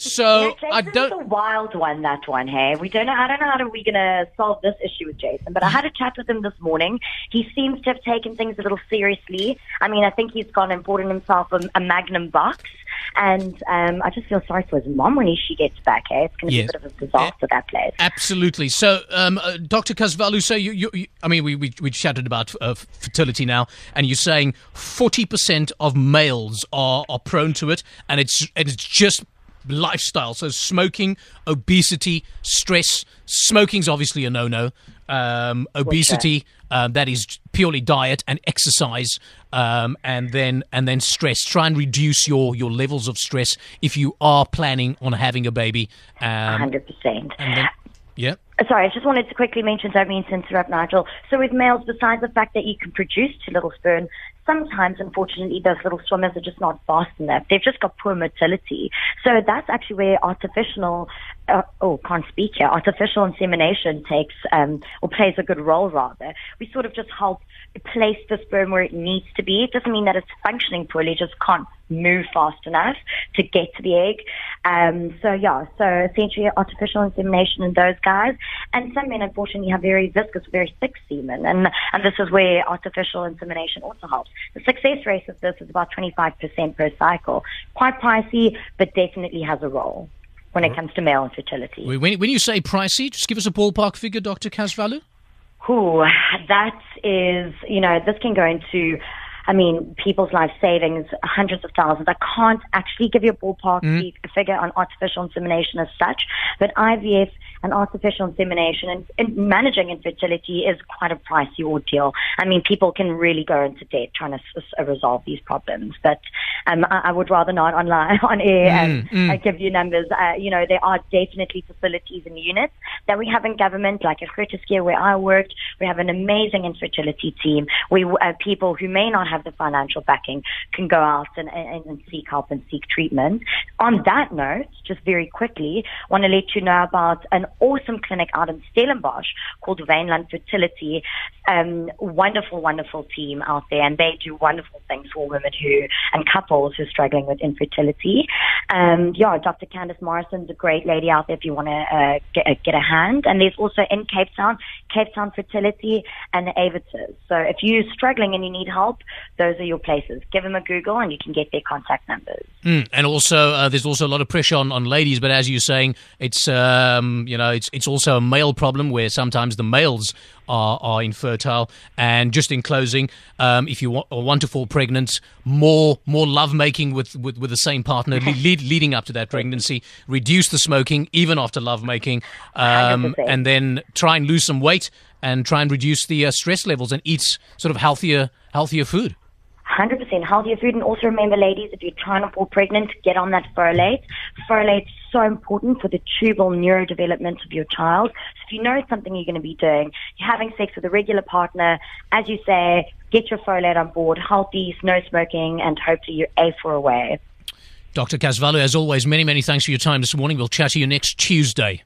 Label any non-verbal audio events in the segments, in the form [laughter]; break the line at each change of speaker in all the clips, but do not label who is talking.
So
Yeah,
I don't.
a wild one. That one, hey. We don't know. I don't know how to, we're gonna solve this issue with Jason. But I had a chat with him this morning. He seems to have taken things a little seriously. I mean, I think he's gone and bought himself a, a Magnum box. And um, I just feel sorry for his mom when he, she gets back. Hey, it's going to
Yes.
be a bit of a disaster that place.
Absolutely. So, um, uh, Dr. Kasvalu, so you, you, you, I mean, we, we, we chatted about uh, fertility now, and you're saying 40% of males are, are prone to it, and it's, and it's just lifestyle. So, smoking, obesity, stress. Smoking's obviously a no no. Um, obesity, um, that is purely diet and exercise, um, and then and then stress. Try and reduce your, your levels of stress if you are planning on having a baby. Um,
100%.
and then, yeah.
Sorry, I just wanted to quickly mention, don't mean to interrupt, Nigel. So with males, besides the fact that you can produce too little sperm, sometimes, unfortunately, those little swimmers are just not fast enough. They've just got poor motility. So that's actually where artificial, uh, oh, can't speak here, artificial insemination takes, um, or plays a good role, rather. We sort of just help place the sperm where it needs to be. It doesn't mean that it's functioning poorly, it just can't move fast enough to get to the egg. Um, so yeah, so essentially artificial insemination in those guys. And some men unfortunately have very viscous, very thick semen. And, and this is where artificial insemination also helps. The success rate of this is about 25% per cycle. Quite pricey, but definitely has a role when it comes to male infertility.
When, when you say pricey, just give us a ballpark figure, Dr. Kasvalu.
Who that is, you know, this can go into, I mean, people's life savings, hundreds of thousands. I can't actually give you a ballpark mm. fi- figure on artificial insemination as such, but IVF and artificial insemination and, and managing infertility is quite a pricey ordeal. I mean, people can really go into debt trying to s- s- resolve these problems, but um, I, I would rather not online [laughs] on air and uh, give you numbers. Uh, you know, there are definitely facilities and units that we have in government, like at Curtis where I worked. We have an amazing infertility team. We uh, people who may not have the financial backing can go out and, and, and seek help and seek treatment. On that note, just very quickly, want to let you know about an awesome clinic out in Stellenbosch called Vainland Fertility. Um, wonderful, wonderful team out there, and they do wonderful things for women who and couples who are struggling with infertility. Um, yeah, Dr. Candice Morrison's a great lady out there if you want to uh, get, uh, get a hand. And there's also in Cape Town, Cape Town Fertility and Aevitas. So if you're struggling and you need help, those are your places. Give them a Google and you can get their contact numbers.
Mm, and also, uh, there's also a lot of pressure on, on ladies. But as you're saying, it's um, you know, it's it's also a male problem where sometimes the males are are infertile. And just in closing, um, if you wa- want to fall pregnant, more more love making with, with, with the same partner le- [laughs] lead, leading up to that pregnancy. Reduce the smoking even after love making, um, and then try and lose some weight and try and reduce the uh, stress levels and eat sort of healthier healthier food.
100% healthier food. And also remember, ladies, if you're trying to fall pregnant, get on that folate. Folate's so important for the tubal neurodevelopment of your child. So if you know it's something you're going to be doing, you're having sex with a regular partner, as you say, get your folate on board, healthy, no smoking, and hopefully you're A for away.
Dr. Casvallo, as always, many, many thanks for your time this morning. We'll chat to you next Tuesday.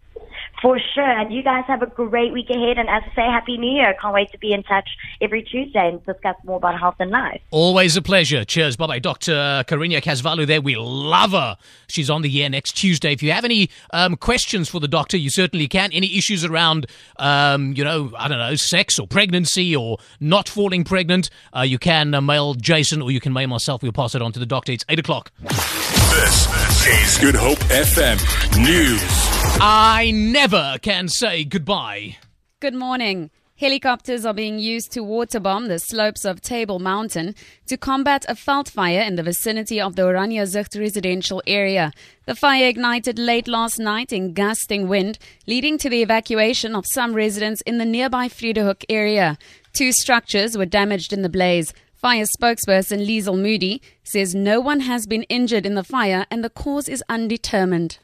For sure. And you guys have a great week ahead. And as I say, Happy New Year. Can't wait to be in touch every Tuesday and discuss more about health and life.
Always a pleasure. Cheers. Bye bye. Dr. Karina Casvallo there. We love her. She's on the air next Tuesday. If you have any um, questions for the doctor, you certainly can. Any issues around, um, you know, I don't know, sex or pregnancy or not falling pregnant, uh, you can uh, mail Jason or you can mail myself. We'll pass it on to the doctor. It's 8 o'clock.
This is Good Hope FM News.
I never can say goodbye.
Good morning. Helicopters are being used to waterbomb the slopes of Table Mountain to combat a veld fire in the vicinity of the Oranjezicht residential area. The fire ignited late last night in gusting wind, leading to the evacuation of some residents in the nearby Vredehoek area. Two structures were damaged in the blaze. Fire spokesperson Liesel Moody says no one has been injured in the fire and the cause is undetermined.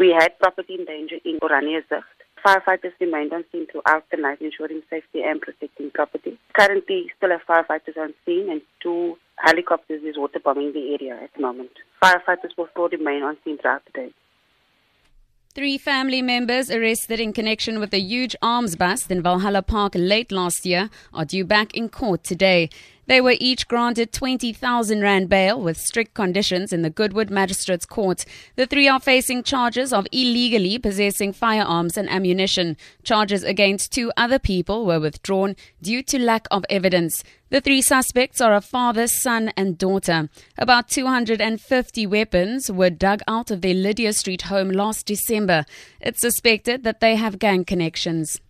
We had property in danger in Oranjezicht. Firefighters remained on scene throughout the night, ensuring safety and protecting property. Currently, still have firefighters on scene and two helicopters is waterbombing the area at the moment. Firefighters will still remain on scene throughout the day.
Three family members arrested in connection with a huge arms bust in Valhalla Park late last year are due back in court today. They were each granted 20,000 Rand bail with strict conditions in the Goodwood Magistrates Court. The three are facing charges of illegally possessing firearms and ammunition. Charges against two other people were withdrawn due to lack of evidence. The three suspects are a father, son, and daughter. About 250 weapons were dug out of their Lydia Street home last December. It's suspected that they have gang connections.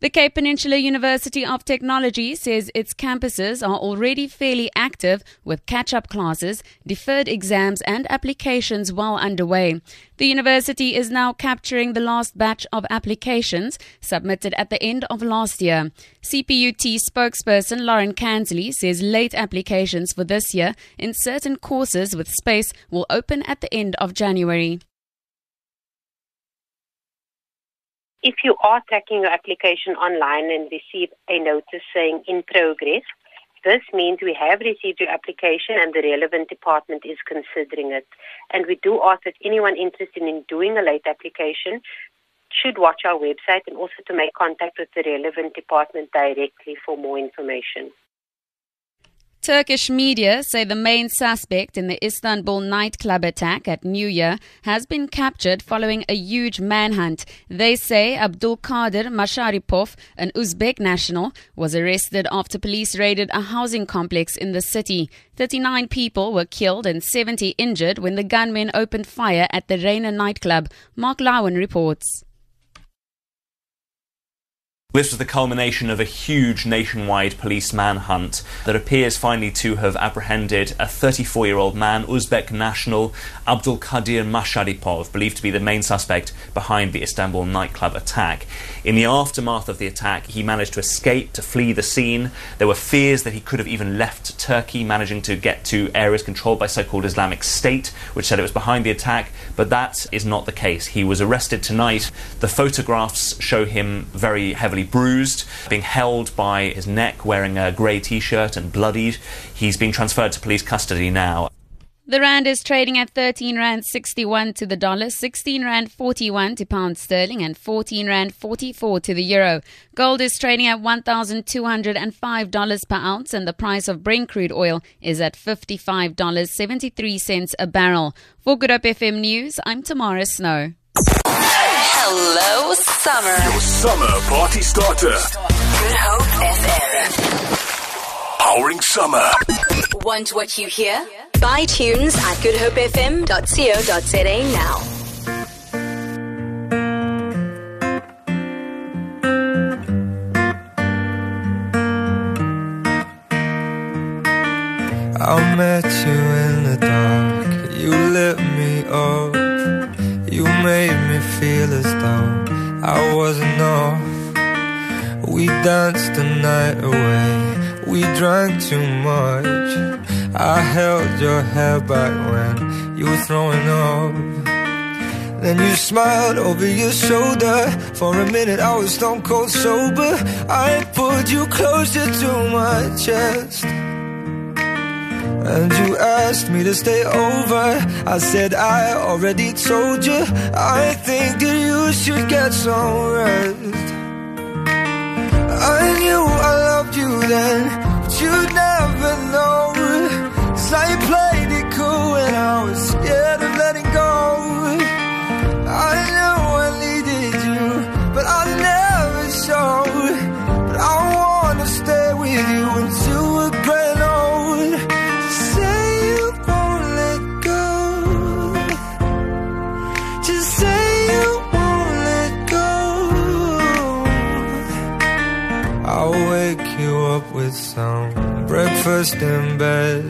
The Cape Peninsula University of Technology says its campuses are already fairly active with catch up classes, deferred exams, and applications well underway. The university is now capturing the last batch of applications submitted at the end of last year. CPUT spokesperson Lauren Kansley says late applications for this year in certain courses with space will open at the end of January.
If you are tracking your application online and receive a notice saying in progress, this means we have received your application and the relevant department is considering it. And we do ask that anyone interested in doing a late application should watch our website and also to make contact with the relevant department directly for more information.
Turkish media say the main suspect in the Istanbul nightclub attack at New Year has been captured following a huge manhunt. They say Abdulkadir Masharipov, an Uzbek national, was arrested after police raided a housing complex in the city. 39 people were killed and 70 injured when the gunmen opened fire at the Reina nightclub. Mark Lowen reports.
This was the culmination of a huge nationwide police manhunt that appears finally to have apprehended a 34 year old man, Uzbek national Abdul Kadir Masharipov, believed to be the main suspect behind the Istanbul nightclub attack. In the aftermath of the attack, he managed to escape, to flee the scene. There were fears that he could have even left Turkey, managing to get to areas controlled by so called Islamic State, which said it was behind the attack, but that is not the case. He was arrested tonight. The photographs show him very heavily bruised, being held by his neck, wearing a grey t shirt and bloodied. He's being transferred to police custody now.
The rand is trading at 13 rand 61 to the dollar, 16 rand 41 to pound sterling, and 14 rand 44 to the euro. Gold is trading at $1,205 per ounce, and the price of Brent crude oil is at $55.73 a barrel. For Good Hope FM News, I'm Tamara Snow.
Hello, summer.
Your summer party starter.
Good Hope FM.
Powering summer.
Want what you hear? Buy tunes at goodhopefm.co.za now.
I met you in the dark. You lit me up. You made me feel as though I wasn't off. We danced the night away. We drank too much. I held your hair back when you were throwing up. Then you smiled over your shoulder. For a minute, I was stone cold sober. I pulled you closer to my chest. And you asked me to stay over. I said, I already told you. I think that you should get some rest. I knew I loved you then, but you'd never know. Cause I played it cool when I was scared of letting go. I'll you up with some breakfast in bed.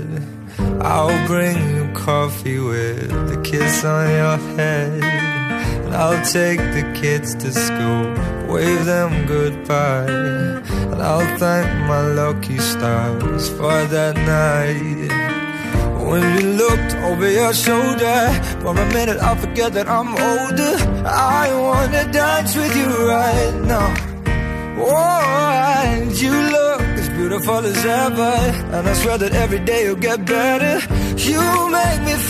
I'll bring you coffee with a kiss on your head. And I'll take the kids to school, wave them goodbye. And I'll thank my lucky stars for that night. When you looked over your shoulder, for a minute I forget that I'm older. I wanna dance with you right now. Oh, and you look as beautiful as ever. And I swear that every day you'll get better. You make me feel.